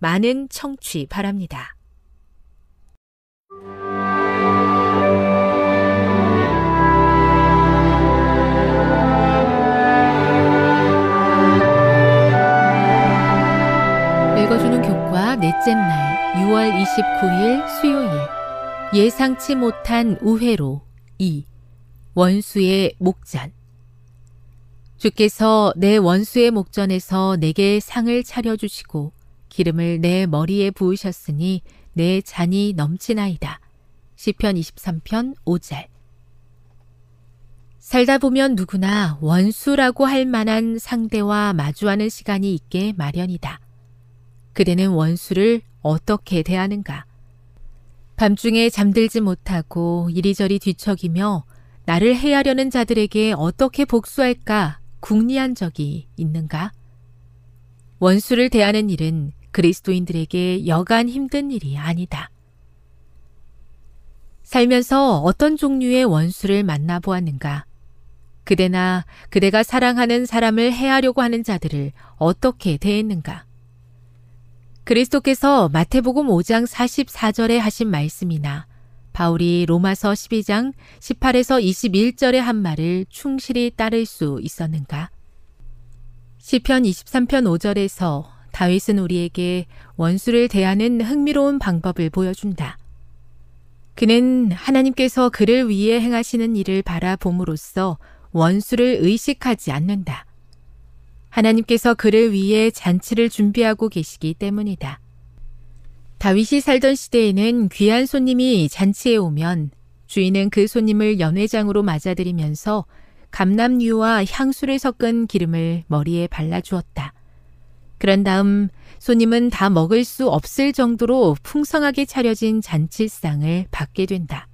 많은 청취 바랍니다. 읽어주는 교과 넷째 날 6월 29일 수요일 예상치 못한 우회로 2. 원수의 목전 주께서 내 원수의 목전에서 내게 상을 차려주시고 기름을 내 머리에 부으셨으니 내 잔이 넘치나이다. 시편 23편 5절 살다 보면 누구나 원수라고 할 만한 상대와 마주하는 시간이 있게 마련이다. 그대는 원수를 어떻게 대하는가? 밤중에 잠들지 못하고 이리저리 뒤척이며 나를 해하려는 자들에게 어떻게 복수할까 궁리한 적이 있는가? 원수를 대하는 일은 그리스도인들에게 여간 힘든 일이 아니다. 살면서 어떤 종류의 원수를 만나보았는가? 그대나 그대가 사랑하는 사람을 해하려고 하는 자들을 어떻게 대했는가? 그리스도께서 마태복음 5장 44절에 하신 말씀이나 바울이 로마서 12장 18에서 21절에 한 말을 충실히 따를 수 있었는가? 시편 23편 5절에서 다윗은 우리에게 원수를 대하는 흥미로운 방법을 보여준다. 그는 하나님께서 그를 위해 행하시는 일을 바라봄으로써 원수를 의식하지 않는다. 하나님께서 그를 위해 잔치를 준비하고 계시기 때문이다. 다윗이 살던 시대에는 귀한 손님이 잔치에 오면 주인은 그 손님을 연회장으로 맞아들이면서 감남류와 향수를 섞은 기름을 머리에 발라주었다. 그런 다음 손님은 다 먹을 수 없을 정도로 풍성하게 차려진 잔치상을 받게 된다.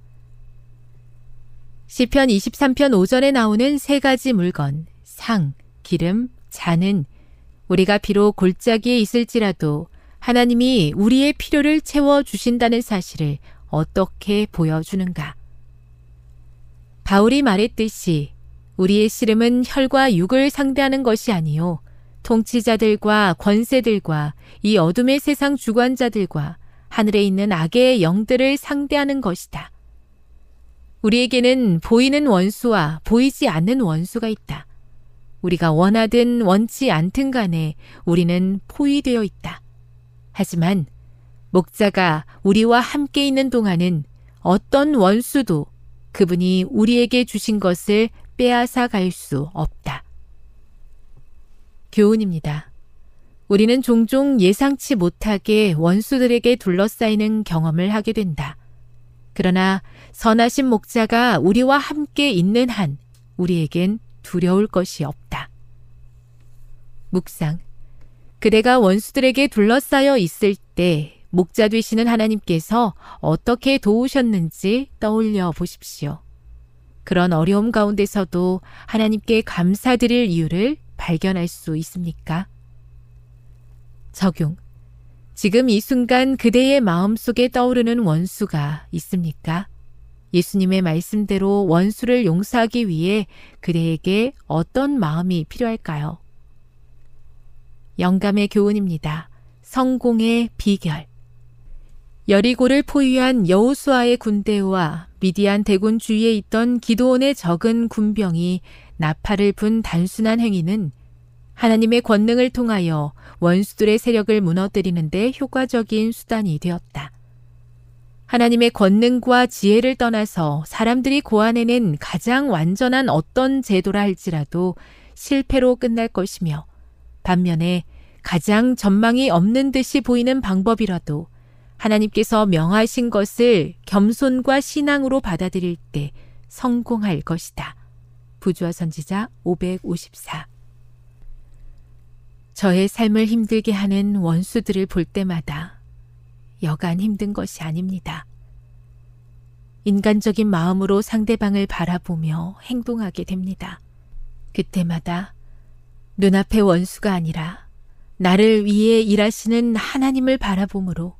시편 23편 5절에 나오는 세 가지 물건, 상, 기름, 자는 우리가 비록 골짜기에 있을지라도 하나님이 우리의 필요를 채워 주신다는 사실을 어떻게 보여주는가? 바울이 말했듯이 우리의 씨름은 혈과 육을 상대하는 것이 아니요 통치자들과 권세들과 이 어둠의 세상 주관자들과 하늘에 있는 악의 영들을 상대하는 것이다. 우리에게는 보이는 원수와 보이지 않는 원수가 있다. 우리가 원하든 원치 않든 간에 우리는 포위되어 있다. 하지만 목자가 우리와 함께 있는 동안은 어떤 원수도 그분이 우리에게 주신 것을 빼앗아 갈 수 없다. 교훈입니다. 우리는 종종 예상치 못하게 원수들에게 둘러싸이는 경험을 하게 된다. 그러나 선하신 목자가 우리와 함께 있는 한 우리에겐 두려울 것이 없다. 묵상. 그대가 원수들에게 둘러싸여 있을 때 목자 되시는 하나님께서 어떻게 도우셨는지 떠올려 보십시오. 그런 어려움 가운데서도 하나님께 감사드릴 이유를 발견할 수 있습니까? 적용. 지금 이 순간 그대의 마음 속에 떠오르는 원수가 있습니까? 예수님의 말씀대로 원수를 용서하기 위해 그대에게 어떤 마음이 필요할까요? 영감의 교훈입니다. 성공의 비결. 여리고를 포위한 여호수아의 군대와 미디안 대군 주위에 있던 기도원의 적은 군병이 나팔을 분 단순한 행위는 하나님의 권능을 통하여 원수들의 세력을 무너뜨리는데 효과적인 수단이 되었다. 하나님의 권능과 지혜를 떠나서 사람들이 고안해낸 가장 완전한 어떤 제도라 할지라도 실패로 끝날 것이며 반면에 가장 전망이 없는 듯이 보이는 방법이라도 하나님께서 명하신 것을 겸손과 신앙으로 받아들일 때 성공할 것이다. 부주와 선지자 554 저의 삶을 힘들게 하는 원수들을 볼 때마다 여간 힘든 것이 아닙니다. 인간적인 마음으로 상대방을 바라보며 행동하게 됩니다. 그때마다 눈앞의 원수가 아니라 나를 위해 일하시는 하나님을 바라보므로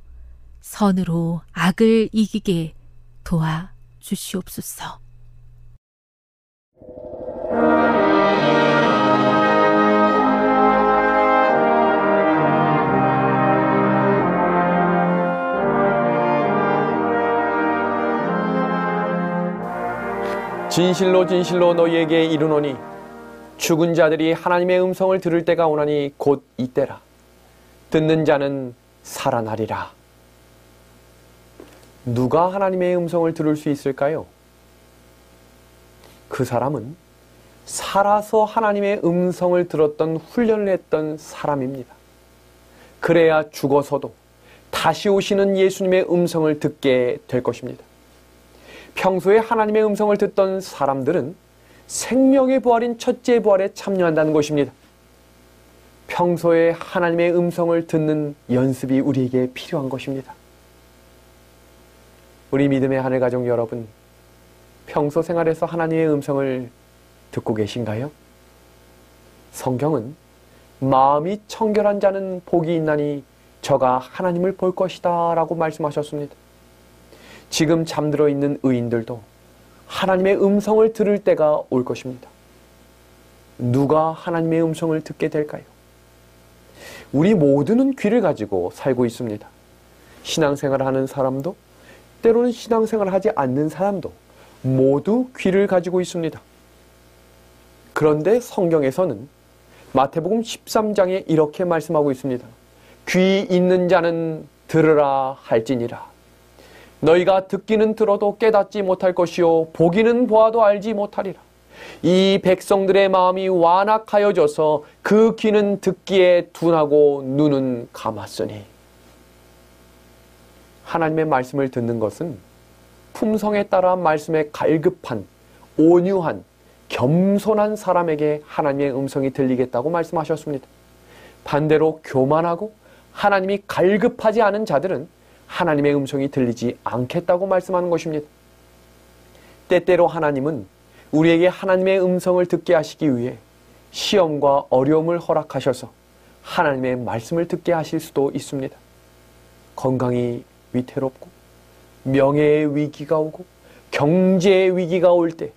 선으로 악을 이기게 도와 주시옵소서. 진실로 진실로 너희에게 이르노니 죽은 자들이 하나님의 음성을 들을 때가 오나니 곧 이때라. 듣는 자는 살아나리라. 누가 하나님의 음성을 들을 수 있을까요? 그 사람은 살아서 하나님의 음성을 들었던 훈련을 했던 사람입니다. 그래야 죽어서도 다시 오시는 예수님의 음성을 듣게 될 것입니다. 평소에 하나님의 음성을 듣던 사람들은 생명의 부활인 첫째 부활에 참여한다는 것입니다. 평소에 하나님의 음성을 듣는 연습이 우리에게 필요한 것입니다. 우리 믿음의 하늘 가족 여러분, 평소 생활에서 하나님의 음성을 듣고 계신가요? 성경은 마음이 청결한 자는 복이 있나니 저가 하나님을 볼 것이다 라고 말씀하셨습니다. 지금 잠들어 있는 의인들도 하나님의 음성을 들을 때가 올 것입니다. 누가 하나님의 음성을 듣게 될까요? 우리 모두는 귀를 가지고 살고 있습니다. 신앙생활 하는 사람도 때로는 신앙생활 하지 않는 사람도 모두 귀를 가지고 있습니다. 그런데 성경에서는 마태복음 13장에 이렇게 말씀하고 있습니다. 귀 있는 자는 들으라 할지니라. 너희가 듣기는 들어도 깨닫지 못할 것이요 보기는 보아도 알지 못하리라. 이 백성들의 마음이 완악하여져서 그 귀는 듣기에 둔하고 눈은 감았으니 하나님의 말씀을 듣는 것은 품성에 따라 말씀에 갈급한 온유한 겸손한 사람에게 하나님의 음성이 들리겠다고 말씀하셨습니다. 반대로 교만하고 하나님이 갈급하지 않은 자들은 하나님의 음성이 들리지 않겠다고 말씀하는 것입니다. 때때로 하나님은 우리에게 하나님의 음성을 듣게 하시기 위해 시험과 어려움을 허락하셔서 하나님의 말씀을 듣게 하실 수도 있습니다. 건강이 위태롭고 명예의 위기가 오고 경제의 위기가 올 때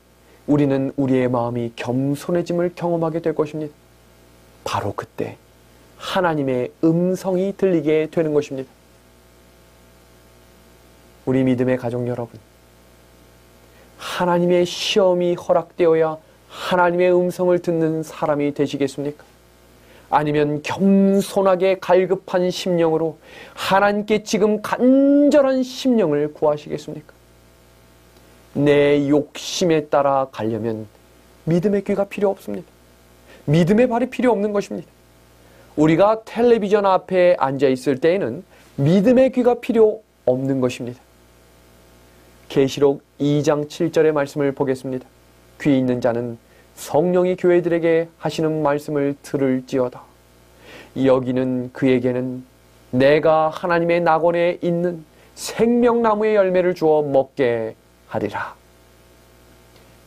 우리는 우리의 마음이 겸손해짐을 경험하게 될 것입니다. 바로 그때 하나님의 음성이 들리게 되는 것입니다. 우리 믿음의 가족 여러분, 하나님의 시험이 허락되어야 하나님의 음성을 듣는 사람이 되시겠습니까? 아니면 겸손하게 갈급한 심령으로 하나님께 지금 간절한 심령을 구하시겠습니까? 내 욕심에 따라 가려면 믿음의 귀가 필요 없습니다. 믿음의 발이 필요 없는 것입니다. 우리가 텔레비전 앞에 앉아 있을 때에는 믿음의 귀가 필요 없는 것입니다. 계시록 2장 7절의 말씀을 보겠습니다. 귀 있는 자는 성령이 교회들에게 하시는 말씀을 들을지어다. 여기는 그에게는 내가 하나님의 낙원에 있는 생명나무의 열매를 주어 먹게 하리라.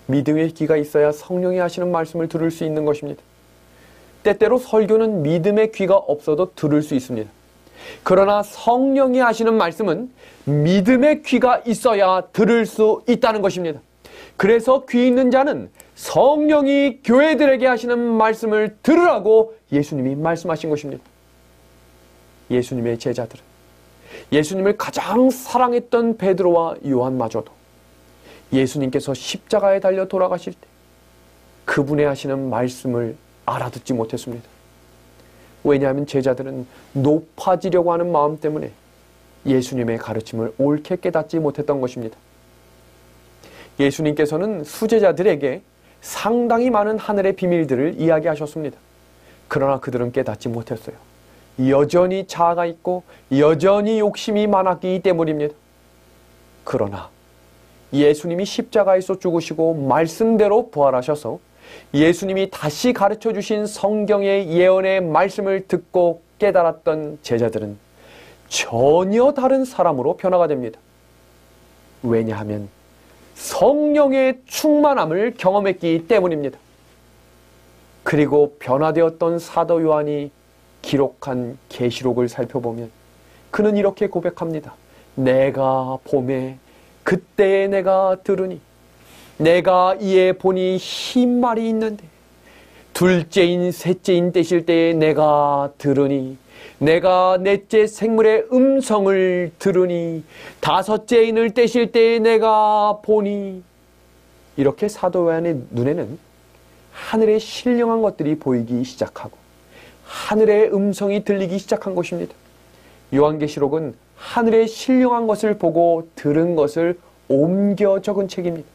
믿음의 귀가 있어야 성령이 하시는 말씀을 들을 수 있는 것입니다. 때때로 설교는 믿음의 귀가 없어도 들을 수 있습니다. 그러나 성령이 하시는 말씀은 믿음의 귀가 있어야 들을 수 있다는 것입니다. 그래서 귀 있는 자는 성령이 교회들에게 하시는 말씀을 들으라고 예수님이 말씀하신 것입니다. 예수님의 제자들은 예수님을 가장 사랑했던 베드로와 요한마저도 예수님께서 십자가에 달려 돌아가실 때 그분의 하시는 말씀을 알아듣지 못했습니다. 왜냐하면 제자들은 높아지려고 하는 마음 때문에 예수님의 가르침을 옳게 깨닫지 못했던 것입니다. 예수님께서는 수제자들에게 상당히 많은 하늘의 비밀들을 이야기하셨습니다. 그러나 그들은 깨닫지 못했어요. 여전히 자아가 있고 여전히 욕심이 많았기 때문입니다. 그러나 예수님이 십자가에서 죽으시고 말씀대로 부활하셔서 예수님이 다시 가르쳐 주신 성경의 예언의 말씀을 듣고 깨달았던 제자들은 전혀 다른 사람으로 변화가 됩니다. 왜냐하면 성령의 충만함을 경험했기 때문입니다. 그리고 변화되었던 사도 요한이 기록한 계시록을 살펴보면 그는 이렇게 고백합니다. 내가 봄에 그때에 내가 들으니 내가 이에 보니 흰 말이 있는데 둘째인 셋째인 떼실 때에 내가 들으니 내가 넷째 생물의 음성을 들으니 다섯째 인을 떼실 때에 내가 보니 이렇게 사도 요한의 눈에는 하늘의 신령한 것들이 보이기 시작하고 하늘의 음성이 들리기 시작한 것입니다. 요한계시록은 하늘의 신령한 것을 보고 들은 것을 옮겨 적은 책입니다.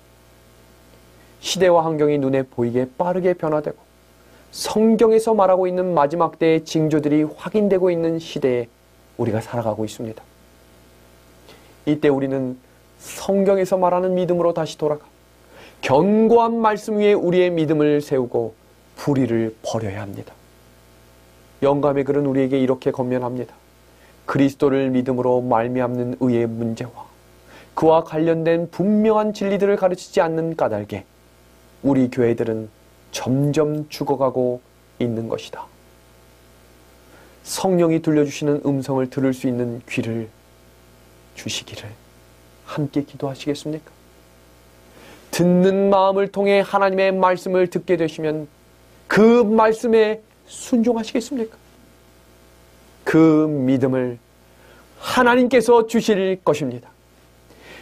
시대와 환경이 눈에 보이게 빠르게 변화되고 성경에서 말하고 있는 마지막 때의 징조들이 확인되고 있는 시대에 우리가 살아가고 있습니다. 이때 우리는 성경에서 말하는 믿음으로 다시 돌아가 견고한 말씀 위에 우리의 믿음을 세우고 불의를 버려야 합니다. 영감의 글은 우리에게 이렇게 건면합니다. 그리스도를 믿음으로 말미암는 의의 문제와 그와 관련된 분명한 진리들을 가르치지 않는 까닭에 우리 교회들은 점점 죽어가고 있는 것이다. 성령이 들려주시는 음성을 들을 수 있는 귀를 주시기를 함께 기도하시겠습니까? 듣는 마음을 통해 하나님의 말씀을 듣게 되시면 그 말씀에 순종하시겠습니까? 그 믿음을 하나님께서 주실 것입니다.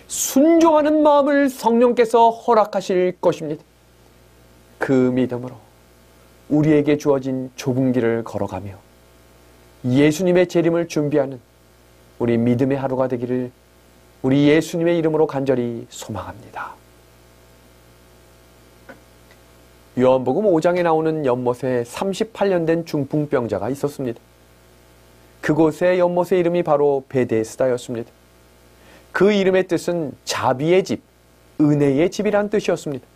순종하는 마음을 성령께서 허락하실 것입니다. 그 믿음으로 우리에게 주어진 좁은 길을 걸어가며 예수님의 재림을 준비하는 우리 믿음의 하루가 되기를 우리 예수님의 이름으로 간절히 소망합니다. 요한복음 5장에 나오는 연못에 38년 된 중풍병자가 있었습니다. 그곳의 연못의 이름이 바로 베데스다였습니다. 그 이름의 뜻은 자비의 집, 은혜의 집이란 뜻이었습니다.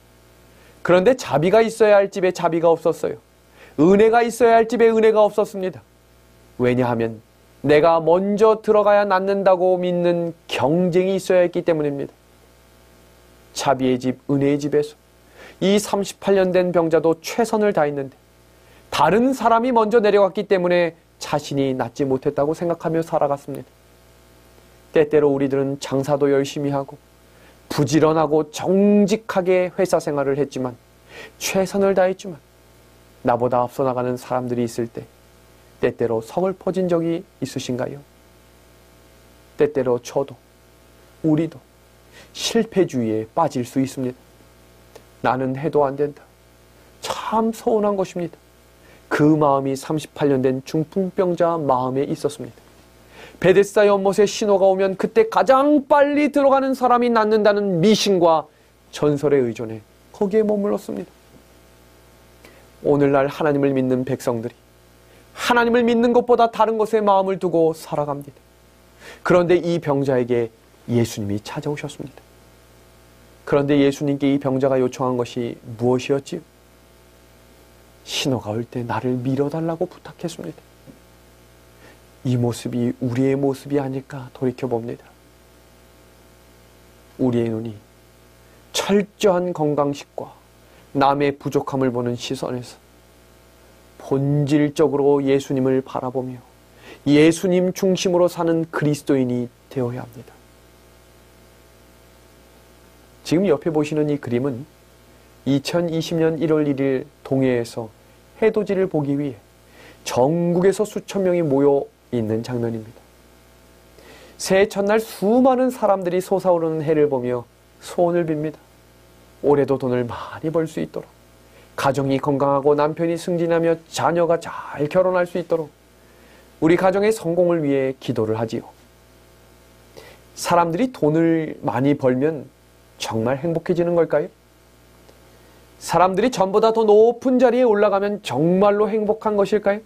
그런데 자비가 있어야 할 집에 자비가 없었어요. 은혜가 있어야 할 집에 은혜가 없었습니다. 왜냐하면 내가 먼저 들어가야 낫는다고 믿는 경쟁이 있어야 했기 때문입니다. 자비의 집, 은혜의 집에서 이 38년 된 병자도 최선을 다했는데 다른 사람이 먼저 내려갔기 때문에 자신이 낫지 못했다고 생각하며 살아갔습니다. 때때로 우리들은 장사도 열심히 하고 부지런하고 정직하게 회사 생활을 했지만 최선을 다했지만 나보다 앞서 나가는 사람들이 있을 때 때때로 성을 퍼진 적이 있으신가요? 때때로 저도 우리도 실패주의에 빠질 수 있습니다. 나는 해도 안 된다. 참 서운한 것입니다. 그 마음이 38년 된 중풍병자 마음에 있었습니다. 베데스다 연못에 신호가 오면 그때 가장 빨리 들어가는 사람이 낫는다는 미신과 전설에 의존해 거기에 머물렀습니다. 오늘날 하나님을 믿는 백성들이 하나님을 믿는 것보다 다른 것에 마음을 두고 살아갑니다. 그런데 이 병자에게 예수님이 찾아오셨습니다. 그런데 예수님께 이 병자가 요청한 것이 무엇이었지요? 신호가 올 때 나를 밀어달라고 부탁했습니다. 이 모습이 우리의 모습이 아닐까 돌이켜 봅니다. 우리의 눈이 철저한 건강식과 남의 부족함을 보는 시선에서 본질적으로 예수님을 바라보며 예수님 중심으로 사는 그리스도인이 되어야 합니다. 지금 옆에 보시는 이 그림은 2020년 1월 1일 동해에서 해돋이를 보기 위해 전국에서 수천 명이 모여 있는 장면입니다. 새해 첫날 수많은 사람들이 솟아오르는 해를 보며 소원을 빕니다. 올해도 돈을 많이 벌 수 있도록 가정이 건강하고 남편이 승진하며 자녀가 잘 결혼할 수 있도록 우리 가정의 성공을 위해 기도를 하지요. 사람들이 돈을 많이 벌면 정말 행복해지는 걸까요? 사람들이 전보다 더 높은 자리에 올라가면 정말로 행복한 것일까요?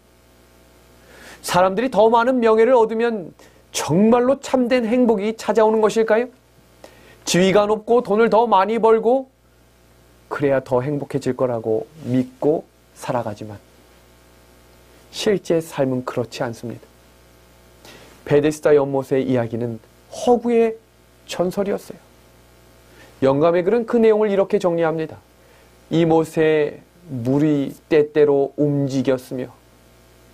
사람들이 더 많은 명예를 얻으면 정말로 참된 행복이 찾아오는 것일까요? 지위가 높고 돈을 더 많이 벌고 그래야 더 행복해질 거라고 믿고 살아가지만 실제 삶은 그렇지 않습니다. 베데스다 연못의 이야기는 허구의 전설이었어요. 영감의 글은 그 내용을 이렇게 정리합니다. 이 못에 물이 때때로 움직였으며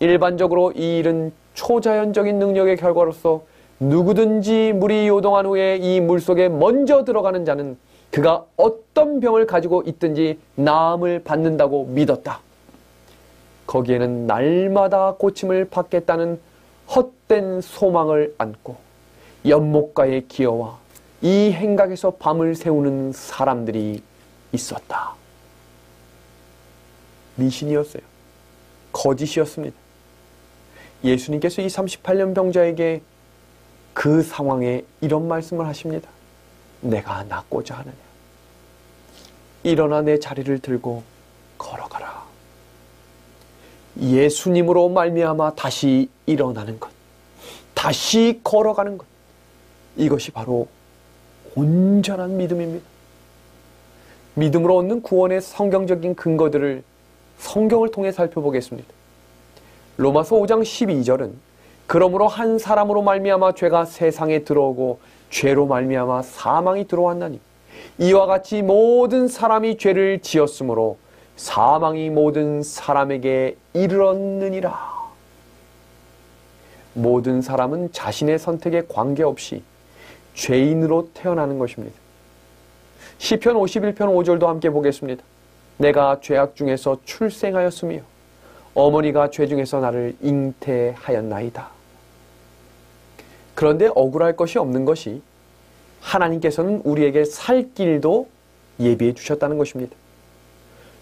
일반적으로 이 일은 초자연적인 능력의 결과로서 누구든지 물이 요동한 후에 이 물속에 먼저 들어가는 자는 그가 어떤 병을 가지고 있든지 나음을 받는다고 믿었다. 거기에는 날마다 고침을 받겠다는 헛된 소망을 안고 연못가에 기어와 이 행각에서 밤을 새우는 사람들이 있었다. 미신이었어요. 거짓이었습니다. 예수님께서 이 38년 병자에게 그 상황에 이런 말씀을 하십니다. 내가 낫고자 하느냐. 일어나 내 자리를 들고 걸어가라. 예수님으로 말미암아 다시 일어나는 것, 다시 걸어가는 것. 이것이 바로 온전한 믿음입니다. 믿음으로 얻는 구원의 성경적인 근거들을 성경을 통해 살펴보겠습니다. 로마서 5장 12절은 그러므로 한 사람으로 말미암아 죄가 세상에 들어오고 죄로 말미암아 사망이 들어왔나니 이와 같이 모든 사람이 죄를 지었으므로 사망이 모든 사람에게 이르렀느니라. 모든 사람은 자신의 선택에 관계없이 죄인으로 태어나는 것입니다. 시편 51편 5절도 함께 보겠습니다. 내가 죄악 중에서 출생하였으며 어머니가 죄 중에서 나를 잉태하였나이다. 그런데 억울할 것이 없는 것이 하나님께서는 우리에게 살 길도 예비해 주셨다는 것입니다.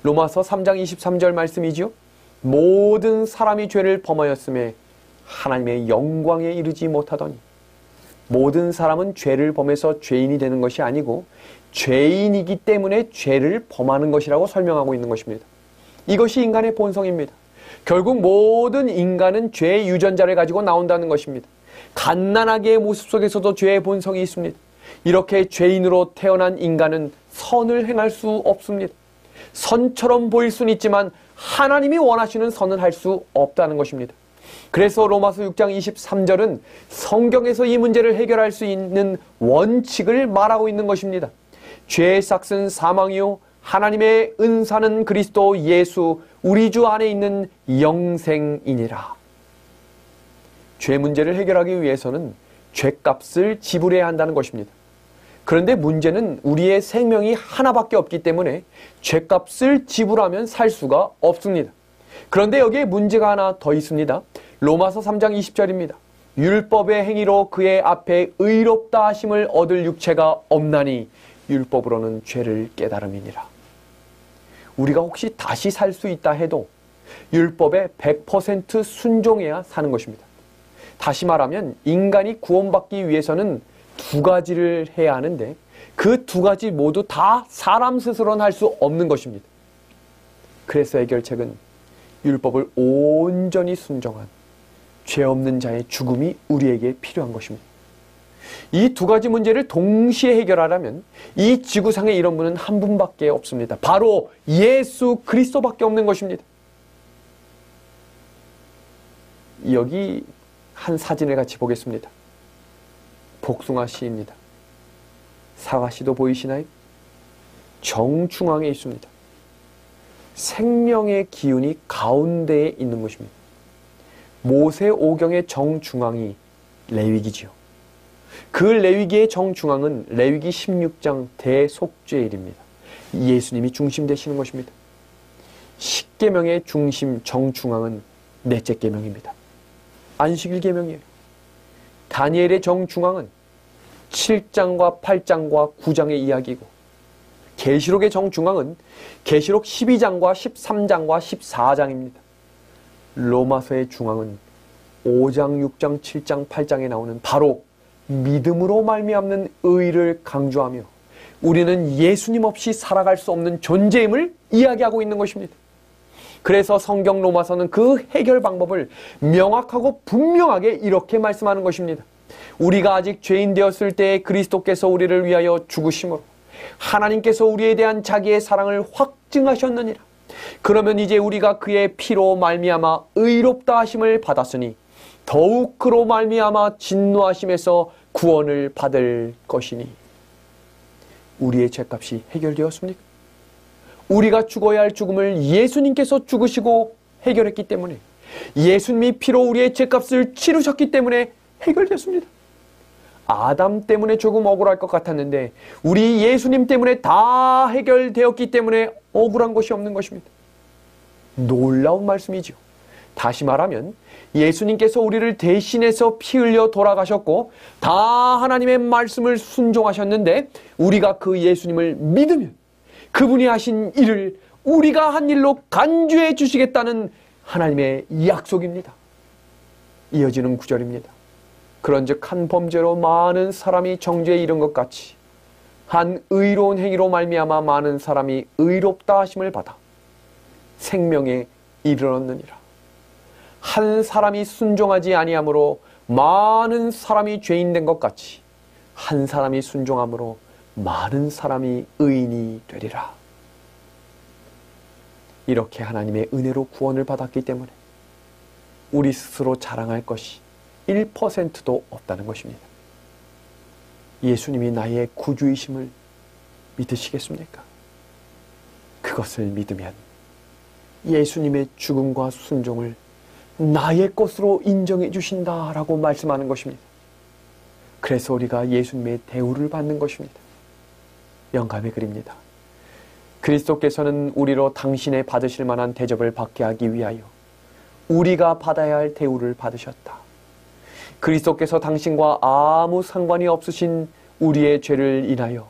로마서 3장 23절 말씀이지요. 모든 사람이 죄를 범하였음에 하나님의 영광에 이르지 못하더니 모든 사람은 죄를 범해서 죄인이 되는 것이 아니고 죄인이기 때문에 죄를 범하는 것이라고 설명하고 있는 것입니다. 이것이 인간의 본성입니다. 결국 모든 인간은 죄의 유전자를 가지고 나온다는 것입니다. 갓난아기의 모습 속에서도 죄의 본성이 있습니다. 이렇게 죄인으로 태어난 인간은 선을 행할 수 없습니다. 선처럼 보일 수는 있지만 하나님이 원하시는 선을 할 수 없다는 것입니다. 그래서 로마서 6장 23절은 성경에서 이 문제를 해결할 수 있는 원칙을 말하고 있는 것입니다. 죄의 삭은 사망이요 하나님의 은사는 그리스도 예수 우리 주 안에 있는 영생이니라. 죄 문제를 해결하기 위해서는 죄값을 지불해야 한다는 것입니다. 그런데 문제는 우리의 생명이 하나밖에 없기 때문에 죄값을 지불하면 살 수가 없습니다. 그런데 여기에 문제가 하나 더 있습니다. 로마서 3장 20절입니다. 율법의 행위로 그의 앞에 의롭다 하심을 얻을 육체가 없나니 율법으로는 죄를 깨달음이니라. 우리가 혹시 다시 살 수 있다 해도 율법에 100% 순종해야 사는 것입니다. 다시 말하면 인간이 구원받기 위해서는 두 가지를 해야 하는데 그 두 가지 모두 다 사람 스스로는 할 수 없는 것입니다. 그래서 해결책은 율법을 온전히 순종한 죄 없는 자의 죽음이 우리에게 필요한 것입니다. 이 두 가지 문제를 동시에 해결하려면 이 지구상에 이런 분은 한 분밖에 없습니다. 바로 예수 그리스도밖에 없는 것입니다. 여기 한 사진을 같이 보겠습니다. 복숭아 씨입니다. 사과 씨도 보이시나요? 정중앙에 있습니다. 생명의 기운이 가운데에 있는 것입니다. 모세 오경의 정중앙이 레위기지요. 그 레위기의 정중앙은 레위기 16장 대속죄일입니다. 예수님이 중심 되시는 것입니다. 십계명의 중심 정중앙은 넷째 계명입니다. 안식일 계명이에요. 다니엘의 정중앙은 7장과 8장과 9장의 이야기고 계시록의 정중앙은 계시록 12장과 13장과 14장입니다. 로마서의 중앙은 5장, 6장, 7장, 8장에 나오는 바로 믿음으로 말미암는 의를 강조하며 우리는 예수님 없이 살아갈 수 없는 존재임을 이야기하고 있는 것입니다. 그래서 성경 로마서는 그 해결 방법을 명확하고 분명하게 이렇게 말씀하는 것입니다. 우리가 아직 죄인 되었을 때 그리스도께서 우리를 위하여 죽으심으로 하나님께서 우리에 대한 자기의 사랑을 확증하셨느니라. 그러면 이제 우리가 그의 피로 말미암아 의롭다 하심을 받았으니 더욱 그로 말미암아 진노하심에서 구원을 받을 것이니 우리의 죄값이 해결되었습니까? 우리가 죽어야 할 죽음을 예수님께서 죽으시고 해결했기 때문에 예수님이 피로 우리의 죄값을 치르셨기 때문에 해결됐습니다. 아담 때문에 조금 억울할 것 같았는데 우리 예수님 때문에 다 해결되었기 때문에 억울한 것이 없는 것입니다. 놀라운 말씀이죠. 다시 말하면 예수님께서 우리를 대신해서 피 흘려 돌아가셨고 다 하나님의 말씀을 순종하셨는데 우리가 그 예수님을 믿으면 그분이 하신 일을 우리가 한 일로 간주해 주시겠다는 하나님의 약속입니다. 이어지는 구절입니다. 그런즉 한 범죄로 많은 사람이 정죄에 이른 것 같이 한 의로운 행위로 말미암아 많은 사람이 의롭다 하심을 받아 생명에 이르렀느니라. 한 사람이 순종하지 아니하므로 많은 사람이 죄인 된 것 같이 한 사람이 순종함으로 많은 사람이 의인이 되리라. 이렇게 하나님의 은혜로 구원을 받았기 때문에 우리 스스로 자랑할 것이 1%도 없다는 것입니다. 예수님이 나의 구주이심을 믿으시겠습니까? 그것을 믿으면 예수님의 죽음과 순종을 나의 것으로 인정해 주신다라고 말씀하는 것입니다. 그래서 우리가 예수님의 대우를 받는 것입니다. 영감의 글입니다. 그리스도께서는 우리로 당신의 받으실 만한 대접을 받게 하기 위하여 우리가 받아야 할 대우를 받으셨다. 그리스도께서 당신과 아무 상관이 없으신 우리의 죄를 인하여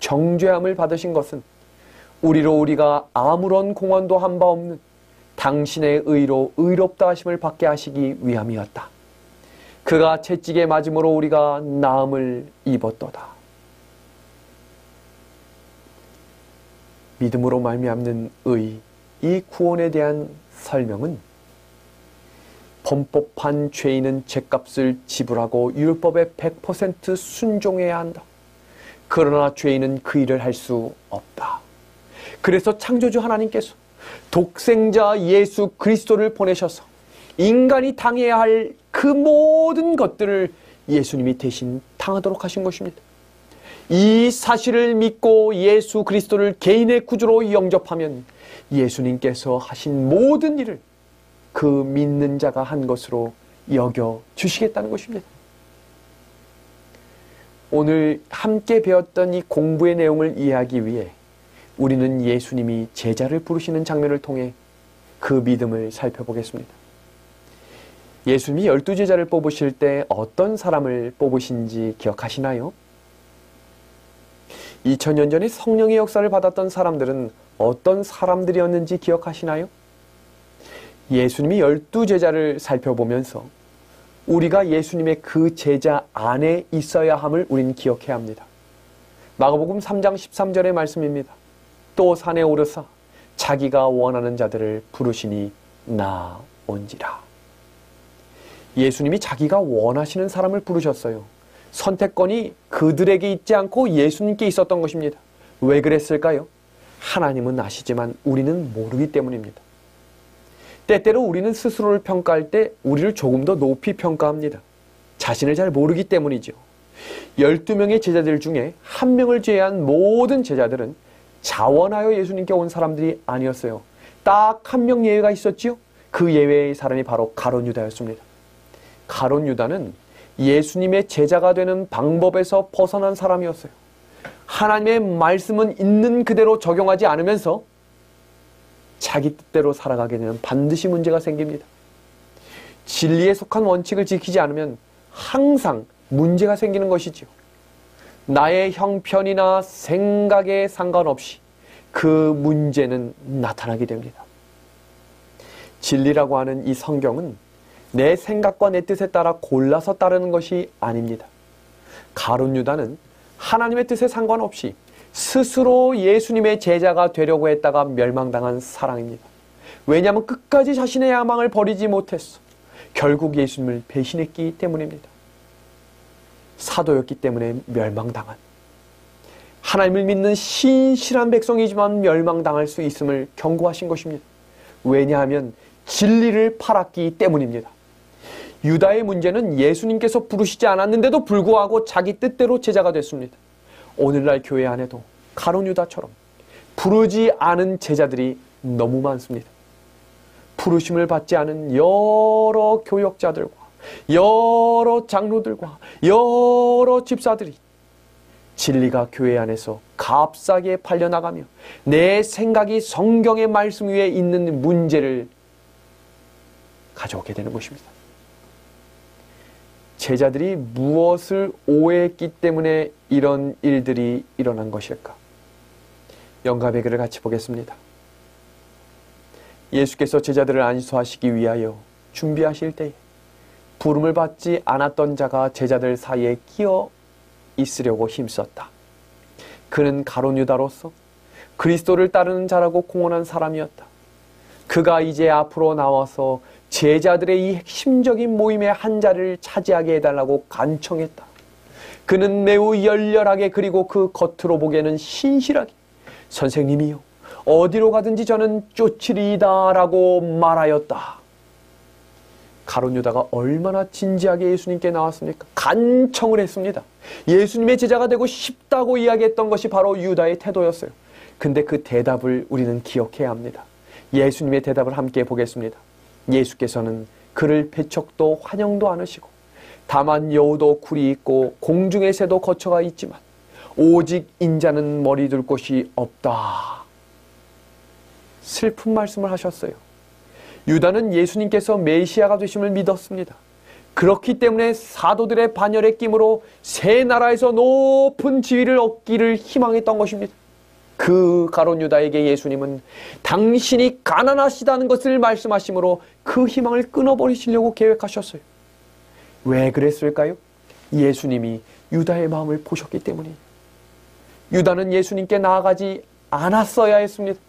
정죄함을 받으신 것은 우리로 우리가 아무런 공헌도 한 바 없는 당신의 의로 의롭다 하심을 받게 하시기 위함이었다. 그가 채찍에 맞음으로 우리가 나음을 입었도다. 믿음으로 말미암는 의, 이 구원에 대한 설명은 범법한 죄인은 죄값을 지불하고 율법에 100% 순종해야 한다. 그러나 죄인은 그 일을 할 수 없다. 그래서 창조주 하나님께서 독생자 예수 그리스도를 보내셔서 인간이 당해야 할 그 모든 것들을 예수님이 대신 당하도록 하신 것입니다. 이 사실을 믿고 예수 그리스도를 개인의 구주로 영접하면 예수님께서 하신 모든 일을 그 믿는 자가 한 것으로 여겨 주시겠다는 것입니다. 오늘 함께 배웠던 이 공부의 내용을 이해하기 위해 우리는 예수님이 제자를 부르시는 장면을 통해 그 믿음을 살펴보겠습니다. 예수님이 열두 제자를 뽑으실 때 어떤 사람을 뽑으신지 기억하시나요? 2000년 전에 성령의 역사를 받았던 사람들은 어떤 사람들이었는지 기억하시나요? 예수님이 열두 제자를 살펴보면서 우리가 예수님의 그 제자 안에 있어야 함을 우리는 기억해야 합니다. 마가복음 3장 13절의 말씀입니다. 또 산에 오르사 자기가 원하는 자들을 부르시니 나온지라. 예수님이 자기가 원하시는 사람을 부르셨어요. 선택권이 그들에게 있지 않고 예수님께 있었던 것입니다. 왜 그랬을까요? 하나님은 아시지만 우리는 모르기 때문입니다. 때때로 우리는 스스로를 평가할 때 우리를 조금 더 높이 평가합니다. 자신을 잘 모르기 때문이죠. 12명의 제자들 중에 한 명을 제외한 모든 제자들은 자원하여 예수님께 온 사람들이 아니었어요. 딱 한 명 예외가 있었지요. 그 예외의 사람이 바로 가론 유다였습니다. 가론 유다는 예수님의 제자가 되는 방법에서 벗어난 사람이었어요. 하나님의 말씀은 있는 그대로 적용하지 않으면서 자기 뜻대로 살아가게 되면 반드시 문제가 생깁니다. 진리에 속한 원칙을 지키지 않으면 항상 문제가 생기는 것이지요. 나의 형편이나 생각에 상관없이 그 문제는 나타나게 됩니다. 진리라고 하는 이 성경은 내 생각과 내 뜻에 따라 골라서 따르는 것이 아닙니다. 가론 유다는 하나님의 뜻에 상관없이 스스로 예수님의 제자가 되려고 했다가 멸망당한 사랑입니다. 왜냐하면 끝까지 자신의 야망을 버리지 못했어. 결국 예수님을 배신했기 때문입니다. 사도였기 때문에 멸망당한 하나님을 믿는 신실한 백성이지만 멸망당할 수 있음을 경고하신 것입니다. 왜냐하면 진리를 팔았기 때문입니다. 유다의 문제는 예수님께서 부르시지 않았는데도 불구하고 자기 뜻대로 제자가 됐습니다. 오늘날 교회 안에도 가론 유다처럼 부르지 않은 제자들이 너무 많습니다. 부르심을 받지 않은 여러 교역자들과 여러 장로들과 여러 집사들이 진리가 교회 안에서 값싸게 팔려나가며 내 생각이 성경의 말씀 위에 있는 문제를 가져오게 되는 것입니다. 제자들이 무엇을 오해했기 때문에 이런 일들이 일어난 것일까? 영감의 글을 같이 보겠습니다. 예수께서 제자들을 안수하시기 위하여 준비하실 때에 부름을 받지 않았던 자가 제자들 사이에 끼어 있으려고 힘썼다. 그는 가론 유다로서 그리스도를 따르는 자라고 공언한 사람이었다. 그가 이제 앞으로 나와서 제자들의 이 핵심적인 모임의 한 자리를 차지하게 해달라고 간청했다. 그는 매우 열렬하게 그리고 그 겉으로 보기에는 신실하게 선생님이요 어디로 가든지 저는 쫓으리이다라고 말하였다. 가론 유다가 얼마나 진지하게 예수님께 나왔습니까? 간청을 했습니다. 예수님의 제자가 되고 싶다고 이야기했던 것이 바로 유다의 태도였어요. 근데 그 대답을 우리는 기억해야 합니다. 예수님의 대답을 함께 보겠습니다. 예수께서는 그를 배척도 환영도 않으시고 다만 여우도 굴이 있고 공중의 새도 거처가 있지만 오직 인자는 머리 둘 곳이 없다. 슬픈 말씀을 하셨어요. 유다는 예수님께서 메시아가 되심을 믿었습니다. 그렇기 때문에 사도들의 반열에 끼므로 새 나라에서 높은 지위를 얻기를 희망했던 것입니다. 그 가론 유다에게 예수님은 당신이 가난하시다는 것을 말씀하시므로 그 희망을 끊어버리시려고 계획하셨어요. 왜 그랬을까요? 예수님이 유다의 마음을 보셨기 때문이에요. 유다는 예수님께 나아가지 않았어야 했습니다.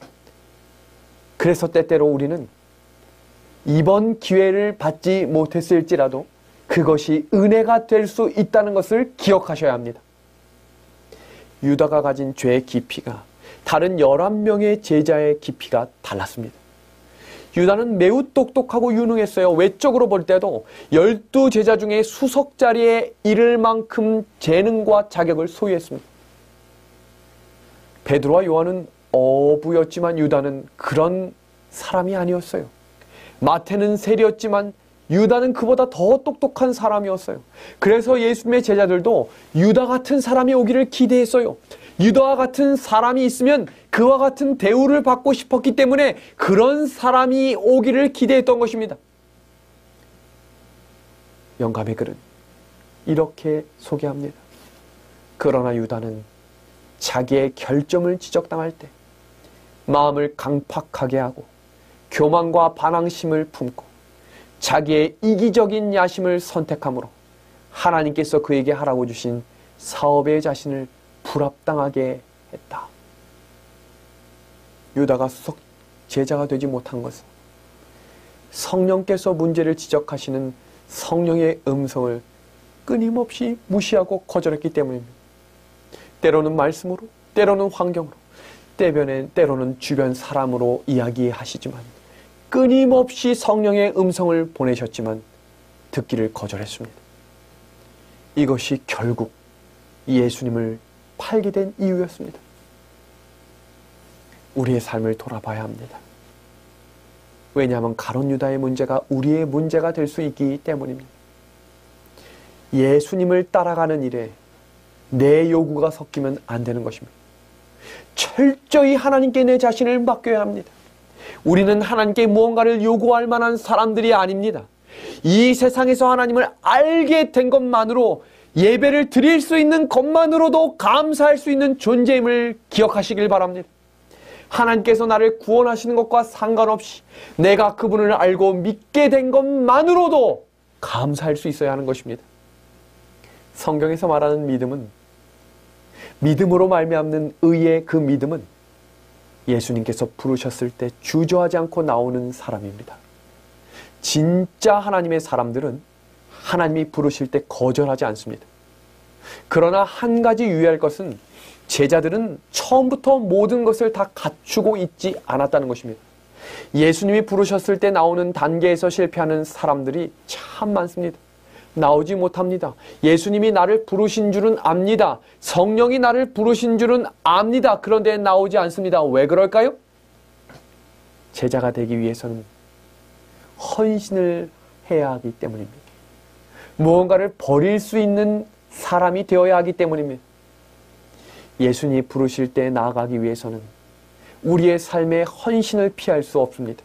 그래서 때때로 우리는 이번 기회를 받지 못했을지라도 그것이 은혜가 될 수 있다는 것을 기억하셔야 합니다. 유다가 가진 죄의 깊이가 다른 11명의 제자의 깊이가 달랐습니다. 유다는 매우 똑똑하고 유능했어요. 외적으로 볼 때도 열두 제자 중에 수석 자리에 이를 만큼 재능과 자격을 소유했습니다. 베드로와 요한은 어부였지만 유다는 그런 사람이 아니었어요. 마태는 세리였지만 유다는 그보다 더 똑똑한 사람이었어요. 그래서 예수님의 제자들도 유다 같은 사람이 오기를 기대했어요. 유다와 같은 사람이 있으면 그와 같은 대우를 받고 싶었기 때문에 그런 사람이 오기를 기대했던 것입니다. 영감의 글은 이렇게 소개합니다. 그러나 유다는 자기의 결점을 지적당할 때 마음을 강팍하게 하고 교만과 반항심을 품고 자기의 이기적인 야심을 선택함으로 하나님께서 그에게 하라고 주신 사업의 자신을 불합당하게 했다. 유다가 수석 제자가 되지 못한 것은 성령께서 문제를 지적하시는 성령의 음성을 끊임없이 무시하고 거절했기 때문입니다. 때로는 말씀으로, 때로는 환경으로, 때변에, 때로는 주변 사람으로 이야기하시지만 끊임없이 성령의 음성을 보내셨지만 듣기를 거절했습니다. 이것이 결국 예수님을 팔게 된 이유였습니다. 우리의 삶을 돌아봐야 합니다. 왜냐하면 가론 유다의 문제가 우리의 문제가 될 수 있기 때문입니다. 예수님을 따라가는 일에 내 요구가 섞이면 안 되는 것입니다. 철저히 하나님께 내 자신을 맡겨야 합니다. 우리는 하나님께 무언가를 요구할 만한 사람들이 아닙니다. 이 세상에서 하나님을 알게 된 것만으로 예배를 드릴 수 있는 것만으로도 감사할 수 있는 존재임을 기억하시길 바랍니다. 하나님께서 나를 구원하시는 것과 상관없이 내가 그분을 알고 믿게 된 것만으로도 감사할 수 있어야 하는 것입니다. 성경에서 말하는 믿음은 믿음으로 말미암는 의의 그 믿음은 예수님께서 부르셨을 때 주저하지 않고 나오는 사람입니다. 진짜 하나님의 사람들은 하나님이 부르실 때 거절하지 않습니다. 그러나 한 가지 유의할 것은 제자들은 처음부터 모든 것을 다 갖추고 있지 않았다는 것입니다. 예수님이 부르셨을 때 나오는 단계에서 실패하는 사람들이 참 많습니다. 나오지 못합니다. 예수님이 나를 부르신 줄은 압니다. 성령이 나를 부르신 줄은 압니다. 그런데 나오지 않습니다. 왜 그럴까요? 제자가 되기 위해서는 헌신을 해야 하기 때문입니다. 무언가를 버릴 수 있는 사람이 되어야 하기 때문입니다. 예수님이 부르실 때 나아가기 위해서는 우리의 삶의 헌신을 피할 수 없습니다.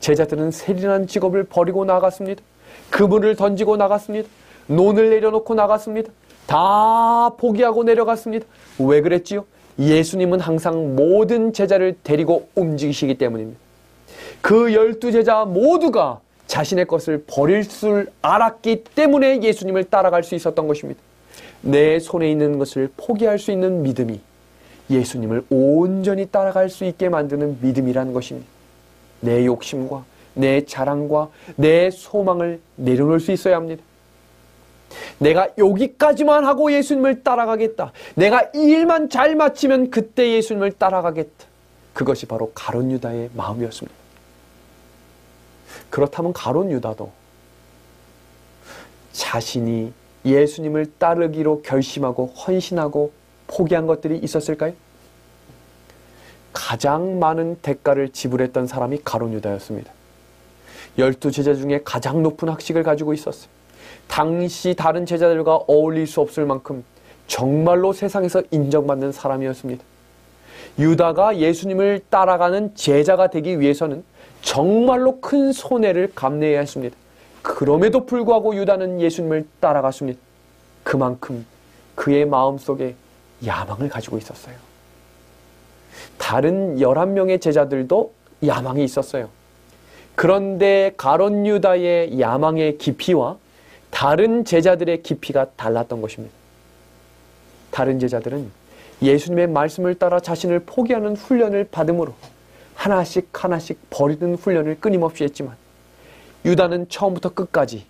제자들은 세련한 직업을 버리고 나갔습니다. 그물을 던지고 나갔습니다. 논을 내려놓고 나갔습니다. 다 포기하고 내려갔습니다. 왜 그랬지요? 예수님은 항상 모든 제자를 데리고 움직이시기 때문입니다. 그 열두 제자 모두가 자신의 것을 버릴 줄 알았기 때문에 예수님을 따라갈 수 있었던 것입니다. 내 손에 있는 것을 포기할 수 있는 믿음이 예수님을 온전히 따라갈 수 있게 만드는 믿음이라는 것입니다. 내 욕심과 내 자랑과 내 소망을 내려놓을 수 있어야 합니다. 내가 여기까지만 하고 예수님을 따라가겠다. 내가 이 일만 잘 마치면 그때 예수님을 따라가겠다. 그것이 바로 가론 유다의 마음이었습니다. 그렇다면 가론 유다도 자신이 예수님을 따르기로 결심하고 헌신하고 포기한 것들이 있었을까요? 가장 많은 대가를 지불했던 사람이 가론 유다였습니다. 열두 제자 중에 가장 높은 학식을 가지고 있었어요. 당시 다른 제자들과 어울릴 수 없을 만큼 정말로 세상에서 인정받는 사람이었습니다. 유다가 예수님을 따라가는 제자가 되기 위해서는 정말로 큰 손해를 감내해야 했습니다. 그럼에도 불구하고 유다는 예수님을 따라갔습니다. 그만큼 그의 마음속에 야망을 가지고 있었어요. 다른 11명의 제자들도 야망이 있었어요. 그런데 가론 유다의 야망의 깊이와 다른 제자들의 깊이가 달랐던 것입니다. 다른 제자들은 예수님의 말씀을 따라 자신을 포기하는 훈련을 받음으로 하나씩 하나씩 버리는 훈련을 끊임없이 했지만 유다는 처음부터 끝까지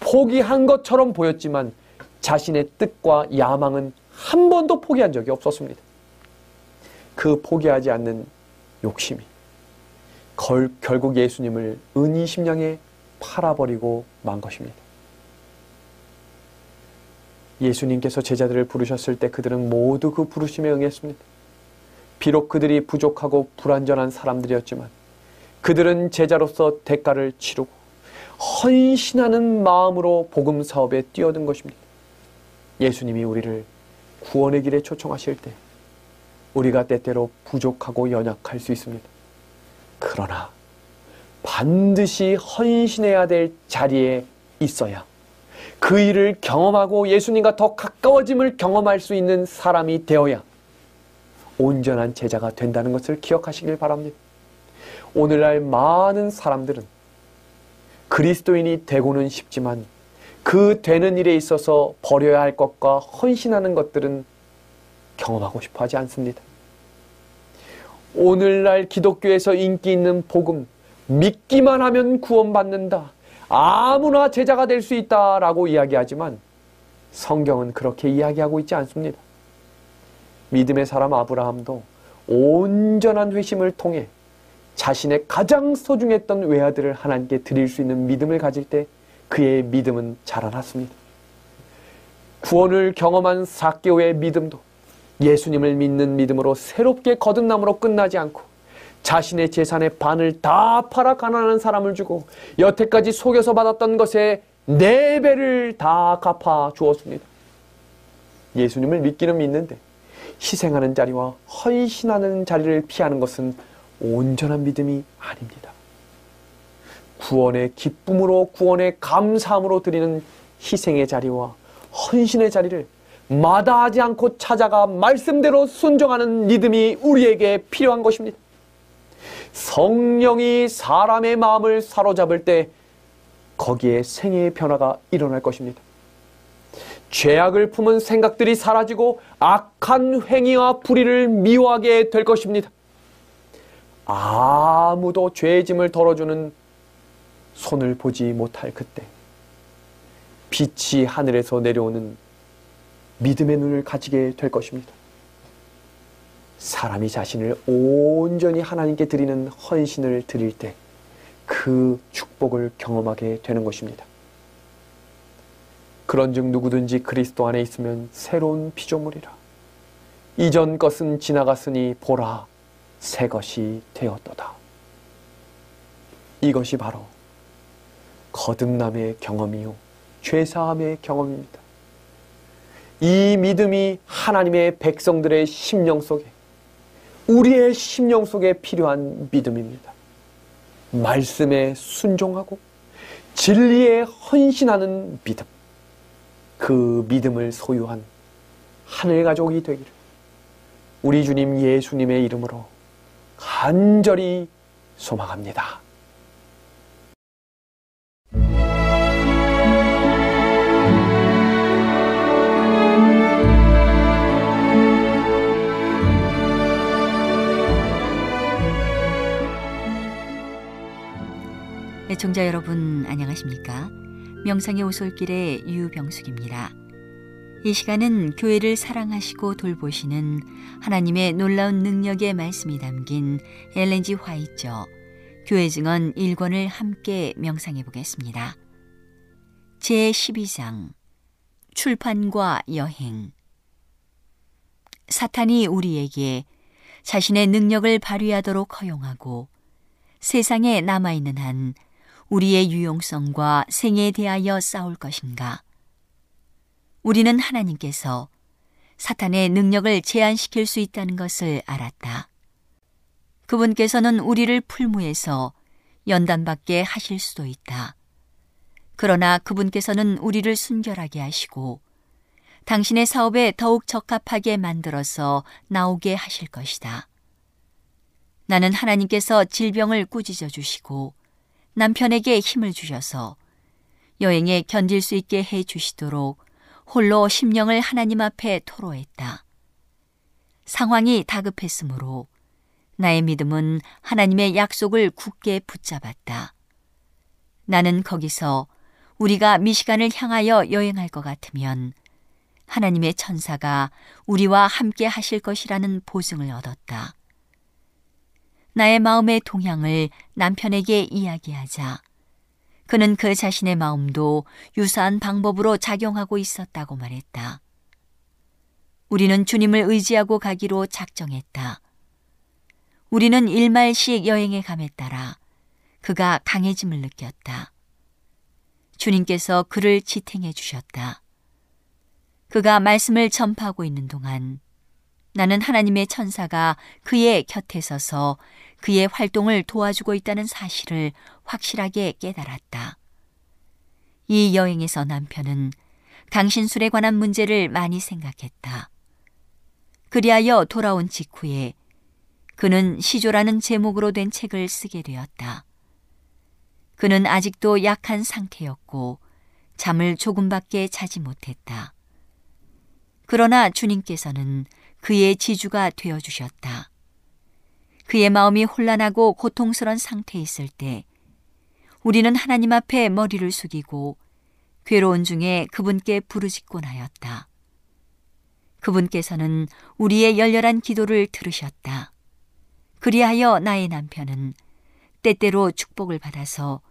포기한 것처럼 보였지만 자신의 뜻과 야망은 한 번도 포기한 적이 없었습니다. 그 포기하지 않는 욕심이 걸, 결국 예수님을 은이 심령에 팔아버리고 만 것입니다. 예수님께서 제자들을 부르셨을 때 그들은 모두 그 부르심에 응했습니다. 비록 그들이 부족하고 불완전한 사람들이었지만 그들은 제자로서 대가를 치르고 헌신하는 마음으로 복음 사업에 뛰어든 것입니다. 예수님이 우리를 구원의 길에 초청하실 때 우리가 때때로 부족하고 연약할 수 있습니다. 그러나 반드시 헌신해야 될 자리에 있어야 그 일을 경험하고 예수님과 더 가까워짐을 경험할 수 있는 사람이 되어야 온전한 제자가 된다는 것을 기억하시길 바랍니다. 오늘날 많은 사람들은 그리스도인이 되고는 싶지만 그 되는 일에 있어서 버려야 할 것과 헌신하는 것들은 경험하고 싶어 하지 않습니다. 오늘날 기독교에서 인기 있는 복음, 믿기만 하면 구원받는다. 아무나 제자가 될 수 있다 라고 이야기하지만 성경은 그렇게 이야기하고 있지 않습니다. 믿음의 사람 아브라함도 온전한 회심을 통해 자신의 가장 소중했던 외아들을 하나님께 드릴 수 있는 믿음을 가질 때 그의 믿음은 자라났습니다. 구원을 경험한 사개오의 믿음도 예수님을 믿는 믿음으로 새롭게 거듭남으로 끝나지 않고 자신의 재산의 반을 다 팔아 가난한 사람을 주고 여태까지 속여서 받았던 것에 네 배를 다 갚아 주었습니다. 예수님을 믿기는 믿는데 희생하는 자리와 헌신하는 자리를 피하는 것은 온전한 믿음이 아닙니다. 구원의 기쁨으로 구원의 감사함으로 드리는 희생의 자리와 헌신의 자리를 마다하지 않고 찾아가 말씀대로 순종하는 믿음이 우리에게 필요한 것입니다. 성령이 사람의 마음을 사로잡을 때 거기에 생애의 변화가 일어날 것입니다. 죄악을 품은 생각들이 사라지고 악한 행위와 불의를 미워하게 될 것입니다. 아무도 죄의 짐을 덜어주는 손을 보지 못할 그때 빛이 하늘에서 내려오는 믿음의 눈을 가지게 될 것입니다. 사람이 자신을 온전히 하나님께 드리는 헌신을 드릴 때 그 축복을 경험하게 되는 것입니다. 그런즉 누구든지 그리스도 안에 있으면 새로운 피조물이라. 이전 것은 지나갔으니 보라 새 것이 되었도다. 이것이 바로 거듭남의 경험이요 죄사함의 경험입니다. 이 믿음이 하나님의 백성들의 심령 속에 우리의 심령 속에 필요한 믿음입니다. 말씀에 순종하고 진리에 헌신하는 믿음. 그 믿음을 소유한 하늘 가족이 되기를 우리 주님 예수님의 이름으로 간절히 소망합니다. 애청자 여러분 안녕하십니까? 명상의 오솔길의 유병숙입니다. 이 시간은 교회를 사랑하시고 돌보시는 하나님의 놀라운 능력의 말씀이 담긴 엘렌지 화이처 교회 증언 1권을 함께 명상해 보겠습니다. 제 12장 출판과 여행 사탄이 우리에게 자신의 능력을 발휘하도록 허용하고 세상에 남아있는 한 우리의 유용성과 생애에 대하여 싸울 것인가? 우리는 하나님께서 사탄의 능력을 제한시킬 수 있다는 것을 알았다. 그분께서는 우리를 풀무에서 연단받게 하실 수도 있다. 그러나 그분께서는 우리를 순결하게 하시고 당신의 사업에 더욱 적합하게 만들어서 나오게 하실 것이다. 나는 하나님께서 질병을 꾸짖어 주시고 남편에게 힘을 주셔서 여행에 견딜 수 있게 해 주시도록 홀로 심령을 하나님 앞에 토로했다. 상황이 다급했으므로 나의 믿음은 하나님의 약속을 굳게 붙잡았다. 나는 거기서 우리가 미시간을 향하여 여행할 것 같으면 하나님의 천사가 우리와 함께 하실 것이라는 보증을 얻었다. 나의 마음의 동향을 남편에게 이야기하자 그는 그 자신의 마음도 유사한 방법으로 작용하고 있었다고 말했다. 우리는 주님을 의지하고 가기로 작정했다. 우리는 일말씩 여행에 감에 따라 그가 강해짐을 느꼈다. 주님께서 그를 지탱해 주셨다. 그가 말씀을 전파하고 있는 동안 나는 하나님의 천사가 그의 곁에 서서 그의 활동을 도와주고 있다는 사실을 확실하게 깨달았다. 이 여행에서 남편은 강신술에 관한 문제를 많이 생각했다. 그리하여 돌아온 직후에 그는 시조라는 제목으로 된 책을 쓰게 되었다. 그는 아직도 약한 상태였고 잠을 조금밖에 자지 못했다. 그러나 주님께서는 그의 지주가 되어 주셨다. 그의 마음이 혼란하고 고통스런 상태에 있을 때 우리는 하나님 앞에 머리를 숙이고 괴로운 중에 그분께 부르짖곤 하였다. 그분께서는 우리의 열렬한 기도를 들으셨다. 그리하여 나의 남편은 때때로 축복을 받아서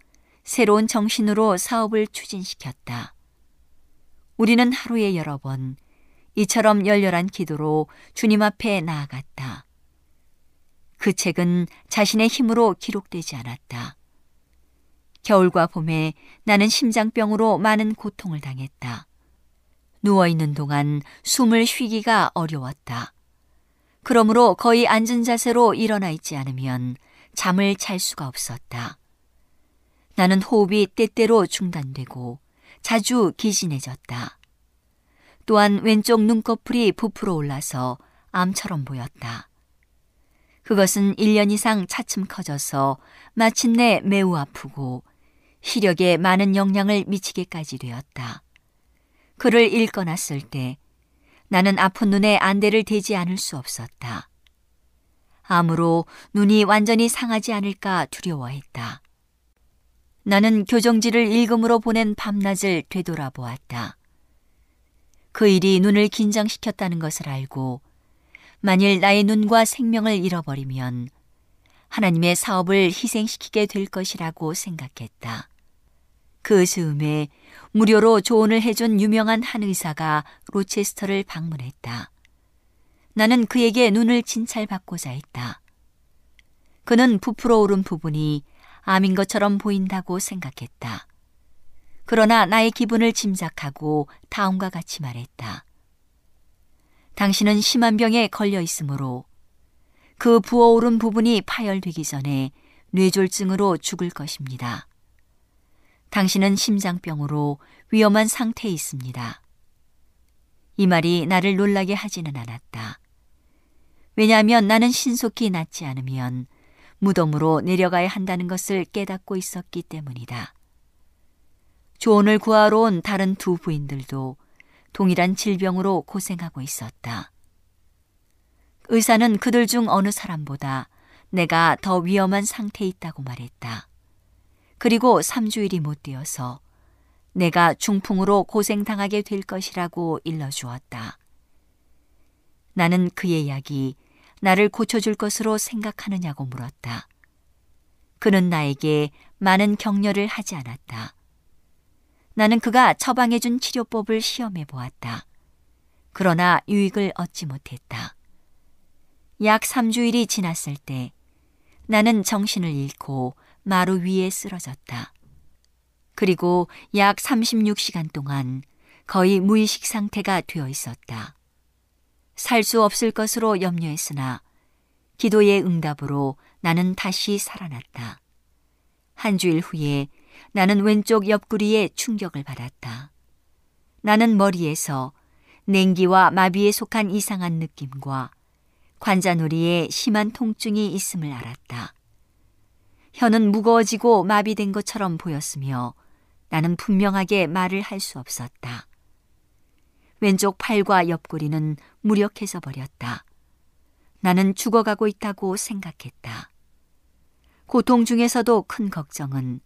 새로운 정신으로 사업을 추진시켰다. 우리는 하루에 여러 번 이처럼 열렬한 기도로 주님 앞에 나아갔다. 그 책은 자신의 힘으로 기록되지 않았다. 겨울과 봄에 나는 심장병으로 많은 고통을 당했다. 누워있는 동안 숨을 쉬기가 어려웠다. 그러므로 거의 앉은 자세로 일어나 있지 않으면 잠을 잘 수가 없었다. 나는 호흡이 때때로 중단되고 자주 기진해졌다. 또한 왼쪽 눈꺼풀이 부풀어 올라서 암처럼 보였다. 그것은 1년 이상 차츰 커져서 마침내 매우 아프고 시력에 많은 영향을 미치게까지 되었다. 읽거나 쓸때 나는 아픈 눈에 안대를 대지 않을 수 없었다. 암으로 눈이 완전히 상하지 않을까 두려워했다. 나는 교정지를 읽음으로 보낸 밤낮을 되돌아보았다. 그 일이 눈을 긴장시켰다는 것을 알고 만일 나의 눈과 생명을 잃어버리면 하나님의 사업을 희생시키게 될 것이라고 생각했다. 그 즈음에 무료로 조언을 해준 유명한 한 의사가 로체스터를 방문했다. 나는 그에게 눈을 진찰받고자 했다. 그는 부풀어 오른 부분이 암인 것처럼 보인다고 생각했다. 그러나 나의 기분을 짐작하고 다음과 같이 말했다. 당신은 심한 병에 걸려 있으므로 그 부어오른 부분이 파열되기 전에 뇌졸중으로 죽을 것입니다. 당신은 심장병으로 위험한 상태에 있습니다. 이 말이 나를 놀라게 하지는 않았다. 왜냐하면 나는 신속히 낫지 않으면 무덤으로 내려가야 한다는 것을 깨닫고 있었기 때문이다. 조언을 구하러 온 다른 두 부인들도 동일한 질병으로 고생하고 있었다. 의사는 그들 중 어느 사람보다 내가 더 위험한 상태에 있다고 말했다. 그리고 3주일이 못 되어서 내가 중풍으로 고생당하게 될 것이라고 일러주었다. 나는 그의 약이 나를 고쳐줄 것으로 생각하느냐고 물었다. 그는 나에게 많은 격려를 하지 않았다. 나는 그가 처방해준 치료법을 시험해 보았다. 그러나 유익을 얻지 못했다. 약 3주일이 지났을 때 나는 정신을 잃고 마루 위에 쓰러졌다. 그리고 약 36시간 동안 거의 무의식 상태가 되어 있었다. 살 수 없을 것으로 염려했으나 기도의 응답으로 나는 다시 살아났다. 한 주일 후에 나는 왼쪽 옆구리에 충격을 받았다. 나는 머리에서 냉기와 마비에 속한 이상한 느낌과 관자놀이에 심한 통증이 있음을 알았다. 혀는 무거워지고 마비된 것처럼 보였으며 나는 분명하게 말을 할 수 없었다. 왼쪽 팔과 옆구리는 무력해져 버렸다. 나는 죽어가고 있다고 생각했다. 고통 중에서도 큰 걱정은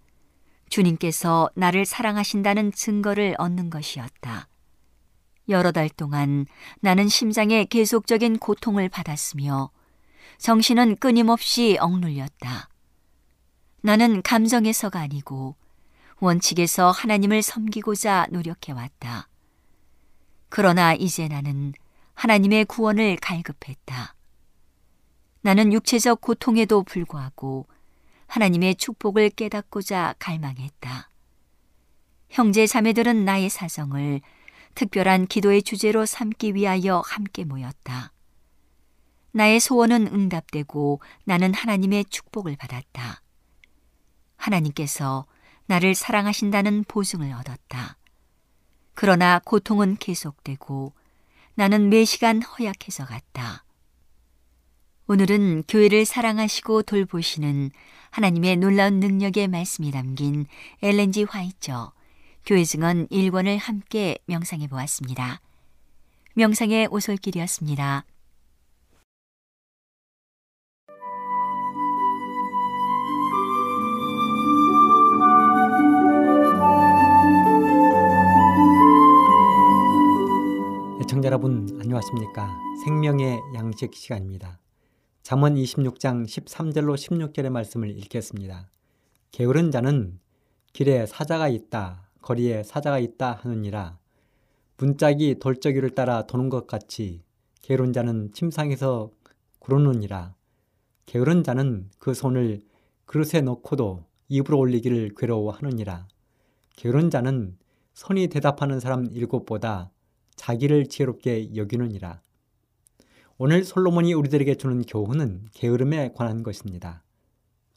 주님께서 나를 사랑하신다는 증거를 얻는 것이었다. 여러 달 동안 나는 심장에 계속적인 고통을 받았으며 정신은 끊임없이 억눌렸다. 나는 감정에서가 아니고 원칙에서 하나님을 섬기고자 노력해왔다. 그러나 이제 나는 하나님의 구원을 갈급했다. 나는 육체적 고통에도 불구하고 하나님의 축복을 깨닫고자 갈망했다. 형제 자매들은 나의 사정을 특별한 기도의 주제로 삼기 위하여 함께 모였다. 나의 소원은 응답되고 나는 하나님의 축복을 받았다. 하나님께서 나를 사랑하신다는 보증을 얻었다. 그러나 고통은 계속되고 나는 매 시간 허약해져 갔다. 오늘은 교회를 사랑하시고 돌보시는 하나님의 놀라운 능력의 말씀이 담긴 엘렌지 화이처 교회 증언 1권을 함께 명상해 보았습니다. 명상의 오솔길이었습니다. 청자 여러분 안녕하십니까 생명의 양식 시간입니다. 잠언 26장 13절로 16절의 말씀을 읽겠습니다. 게으른 자는 길에 사자가 있다, 거리에 사자가 있다 하느니라. 문짝이 돌적이를 따라 도는 것 같이 게으른 자는 침상에서 구르느니라. 게으른 자는 그 손을 그릇에 넣고도 입으로 올리기를 괴로워하느니라. 게으른 자는 선이 대답하는 사람 일곱보다 자기를 지혜롭게 여기느니라. 오늘 솔로몬이 우리들에게 주는 교훈은 게으름에 관한 것입니다.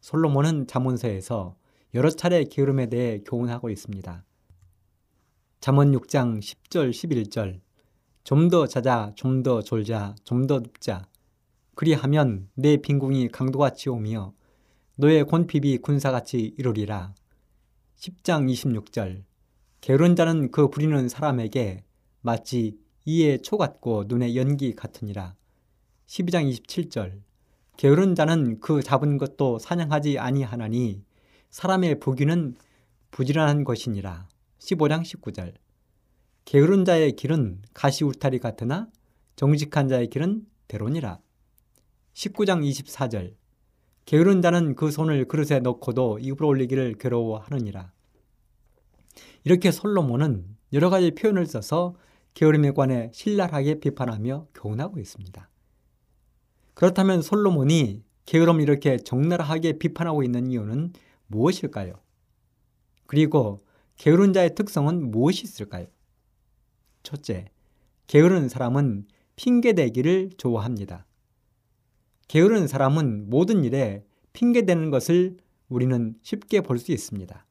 솔로몬은 잠언서에서 여러 차례 게으름에 대해 교훈하고 있습니다. 잠언 6장 10절 11절 좀 더 자자 좀 더 졸자 좀 더 눕자 그리하면 내 빈궁이 강도같이 오며 너의 곤핍이 군사같이 이루리라. 10장 26절 게으른 자는 그 부리는 사람에게 마치 이에 초 같고 눈에 연기 같으니라. 12장 27절 게으른 자는 그 잡은 것도 사냥하지 아니하나니 사람의 부귀는 부지런한 것이니라. 15장 19절 게으른 자의 길은 가시 울타리 같으나 정직한 자의 길은 대론이라. 19장 24절 게으른 자는 그 손을 그릇에 넣고도 입으로 올리기를 괴로워하느니라. 이렇게 솔로몬은 여러 가지 표현을 써서 게으름에 관해 신랄하게 비판하며 교훈하고 있습니다. 그렇다면 솔로몬이 게으름을 이렇게 적나라하게 비판하고 있는 이유는 무엇일까요? 그리고 게으른 자의 특성은 무엇이 있을까요? 첫째, 게으른 사람은 핑계대기를 좋아합니다. 게으른 사람은 모든 일에 핑계대는 것을 우리는 쉽게 볼 수 있습니다.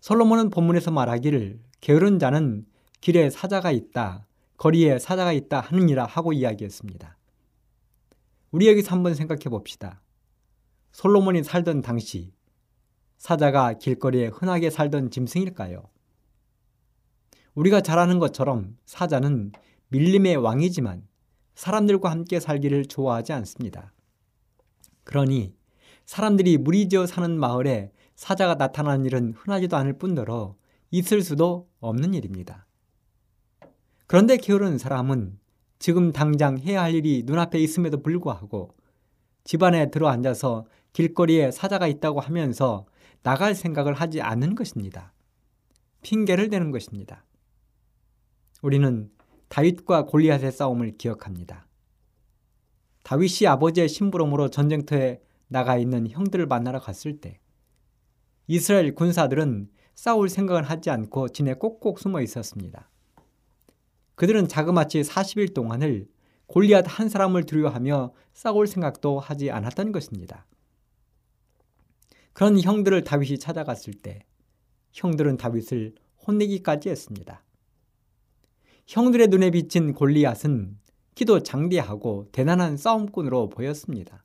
솔로몬은 본문에서 말하기를 게으른 자는 길에 사자가 있다, 거리에 사자가 있다 하느니라 하고 이야기했습니다. 우리 여기서 한번 생각해 봅시다. 솔로몬이 살던 당시 사자가 길거리에 흔하게 살던 짐승일까요? 우리가 잘 아는 것처럼 사자는 밀림의 왕이지만 사람들과 함께 살기를 좋아하지 않습니다. 그러니 사람들이 무리지어 사는 마을에 사자가 나타나는 일은 흔하지도 않을 뿐더러 있을 수도 없는 일입니다. 그런데 게으른 사람은 지금 당장 해야 할 일이 눈앞에 있음에도 불구하고 집안에 들어 앉아서 길거리에 사자가 있다고 하면서 나갈 생각을 하지 않는 것입니다. 핑계를 대는 것입니다. 우리는 다윗과 골리앗의 싸움을 기억합니다. 다윗이 아버지의 심부름으로 전쟁터에 나가 있는 형들을 만나러 갔을 때 이스라엘 군사들은 싸울 생각을 하지 않고 진에 꼭꼭 숨어 있었습니다. 그들은 자그마치 40일 동안을 골리앗 한 사람을 두려워하며 싸울 생각도 하지 않았던 것입니다. 그런 형들을 다윗이 찾아갔을 때 형들은 다윗을 혼내기까지 했습니다. 형들의 눈에 비친 골리앗은 키도 장대하고 대단한 싸움꾼으로 보였습니다.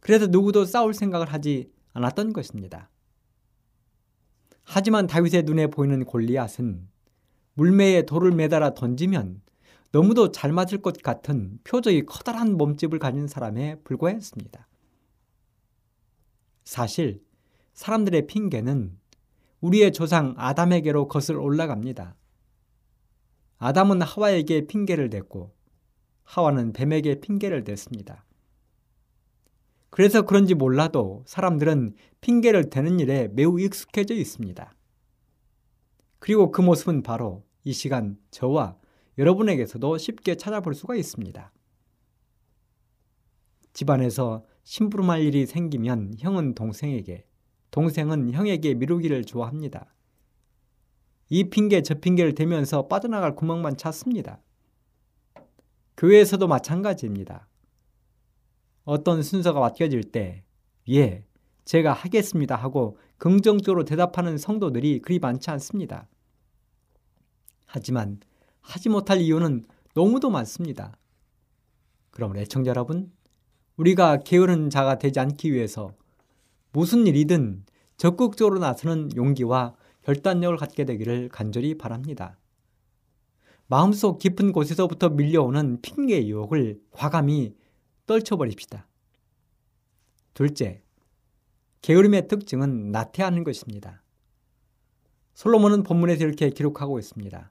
그래서 누구도 싸울 생각을 하지 않았던 것입니다. 하지만 다윗의 눈에 보이는 골리앗은 물매에 돌을 매달아 던지면 너무도 잘 맞을 것 같은 표적이 커다란 몸집을 가진 사람에 불과했습니다. 사실 사람들의 핑계는 우리의 조상 아담에게로 거슬 올라갑니다. 아담은 하와에게 핑계를 댔고 하와는 뱀에게 핑계를 댔습니다. 그래서 그런지 몰라도 사람들은 핑계를 대는 일에 매우 익숙해져 있습니다. 그리고 그 모습은 바로 이 시간 저와 여러분에게서도 쉽게 찾아볼 수가 있습니다. 집안에서 심부름할 일이 생기면 형은 동생에게, 동생은 형에게 미루기를 좋아합니다. 이 핑계 저 핑계를 대면서 빠져나갈 구멍만 찾습니다. 교회에서도 마찬가지입니다. 어떤 순서가 맡겨질 때, 예, 제가 하겠습니다 하고 긍정적으로 대답하는 성도들이 그리 많지 않습니다. 하지만 하지 못할 이유는 너무도 많습니다. 그럼 애청자 여러분, 우리가 게으른 자가 되지 않기 위해서 무슨 일이든 적극적으로 나서는 용기와 결단력을 갖게 되기를 간절히 바랍니다. 마음속 깊은 곳에서부터 밀려오는 핑계의 유혹을 과감히 떨쳐버립시다. 둘째, 게으름의 특징은 나태하는 것입니다. 솔로몬은 본문에서 이렇게 기록하고 있습니다.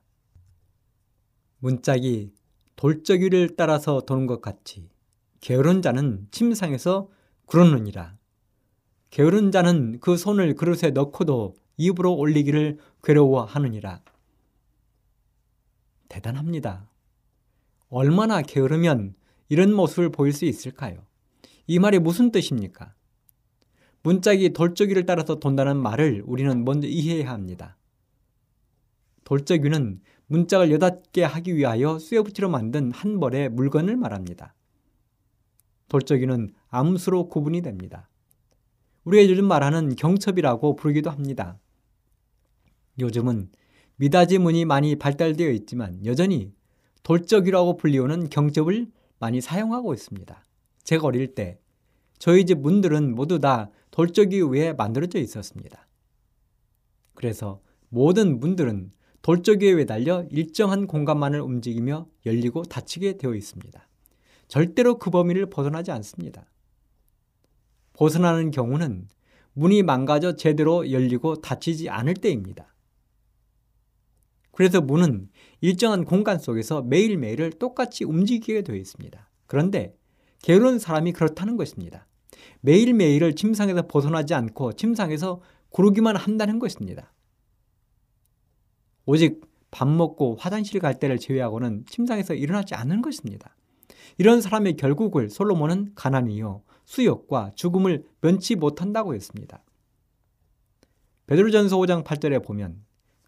문짝이 돌적이를 따라서 도는 것 같이 게으른 자는 침상에서 구르느니라. 게으른 자는 그 손을 그릇에 넣고도 입으로 올리기를 괴로워하느니라. 대단합니다. 얼마나 게으르면 이런 모습을 보일 수 있을까요? 이 말이 무슨 뜻입니까? 문짝이 돌적이를 따라서 돈다는 말을 우리는 먼저 이해해야 합니다. 돌적이는 문짝을 개 하기 위하여 쇠 붙이로 만든 한 벌의 물건을 말합니다. 돌적이는 암수로 구분이 됩니다. 우리가 요즘 말하는 경첩이라고 부르기도 합니다. 요즘은 미닫이 문이 많이 발달되어 있지만 여전히 돌적이라고 불리우는 경첩을 많이 사용하고 있습니다. 제가 어릴 때 저희 집 문들은 모두 다 돌적이 위에 만들어져 있었습니다. 그래서 모든 문들은 돌적이에 매달려 일정한 공간만을 움직이며 열리고 닫히게 되어 있습니다. 절대로 그 범위를 벗어나지 않습니다. 벗어나는 경우는 문이 망가져 제대로 열리고 닫히지 않을 때입니다. 그래서 문은 일정한 공간 속에서 매일매일을 똑같이 움직이게 되어 있습니다. 그런데 게으른 사람이 그렇다는 것입니다. 매일매일을 침상에서 벗어나지 않고 침상에서 구르기만 한다는 것입니다. 오직 밥 먹고 화장실 갈 때를 제외하고는 침상에서 일어나지 않는 것입니다. 이런 사람의 결국을 솔로몬은 가난이요 수욕과 죽음을 면치 못한다고 했습니다. 베드로전서 5장 8절에 보면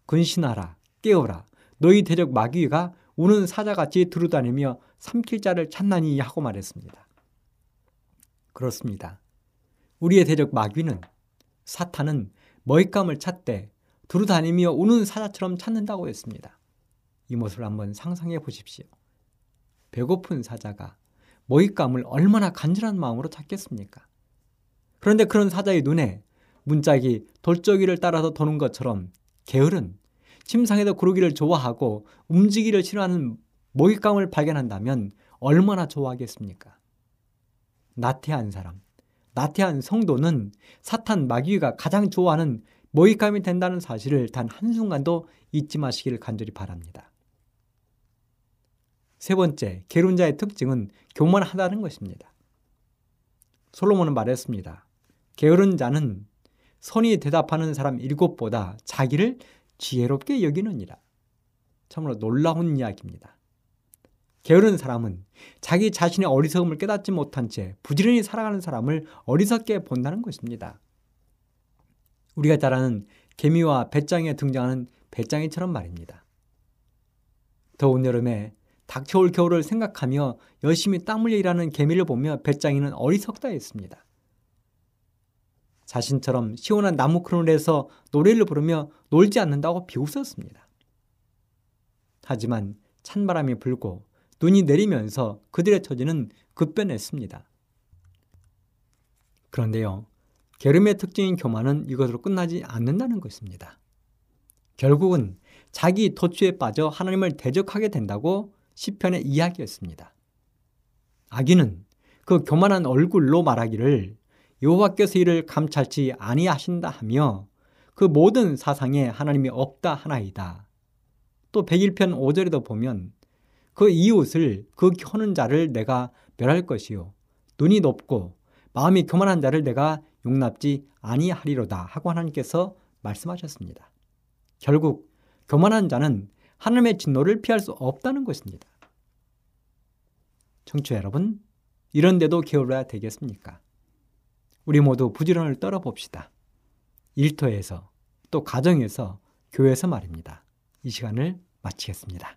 근신하라 깨어라 너희 대적 마귀가 우는 사자같이 두루다니며 삼킬 자를 찾나니 하고 말했습니다. 그렇습니다. 우리의 대적 마귀는 사탄은 먹잇감을 찾되 두루 다니며 우는 사자처럼 찾는다고 했습니다. 이 모습을 한번 상상해 보십시오. 배고픈 사자가 먹잇감을 얼마나 간절한 마음으로 찾겠습니까? 그런데 그런 사자의 눈에 문짝이 돌적이를 따라서 도는 것처럼 게으른 침상에서 구르기를 좋아하고 움직이기를 싫어하는 먹잇감을 발견한다면 얼마나 좋아하겠습니까? 나태한 사람, 나태한 성도는 사탄 마귀가 가장 좋아하는 먹잇감이 된다는 사실을 단 한순간도 잊지 마시기를 간절히 바랍니다. 세 번째, 게론자의 특징은 교만하다는 것입니다. 솔로몬은 말했습니다. 게으른 자는 선이 대답하는 사람 일곱보다 자기를 지혜롭게 여기느니라. 참으로 놀라운 이야기입니다. 게으른 사람은 자기 자신의 어리석음을 깨닫지 못한 채 부지런히 살아가는 사람을 어리석게 본다는 것입니다. 우리가 잘 아는 개미와 배짱이에 등장하는 배짱이처럼 말입니다. 더운 여름에 닥쳐올 겨울을 생각하며 열심히 땀 흘려 일하는 개미를 보며 배짱이는 어리석다 했습니다. 자신처럼 시원한 나무 그늘에서 노래를 부르며 놀지 않는다고 비웃었습니다. 하지만 찬바람이 불고 눈이 내리면서 그들의 처지는 급변했습니다. 그런데요, 게름의 특징인 교만은 이것으로 끝나지 않는다는 것입니다. 결국은 자기 도취에 빠져 하나님을 대적하게 된다고 시편에 이야기했습니다. 아기는 그 교만한 얼굴로 말하기를 여호와께서 이를 감찰치 아니하신다 하며 그 모든 사상에 하나님이 없다 하나이다. 또 101편 5절에도 보면 그 이웃을 그 켜는 자를 내가 멸할 것이요 눈이 높고 마음이 교만한 자를 내가 용납지 아니하리로다 하고 하나님께서 말씀하셨습니다. 결국 교만한 자는 하나님의 진노를 피할 수 없다는 것입니다. 청취자 여러분, 이런데도 게을러야 되겠습니까? 우리 모두 부지런을 떨어봅시다. 일터에서 또 가정에서 교회에서 말입니다. 이 시간을 마치겠습니다.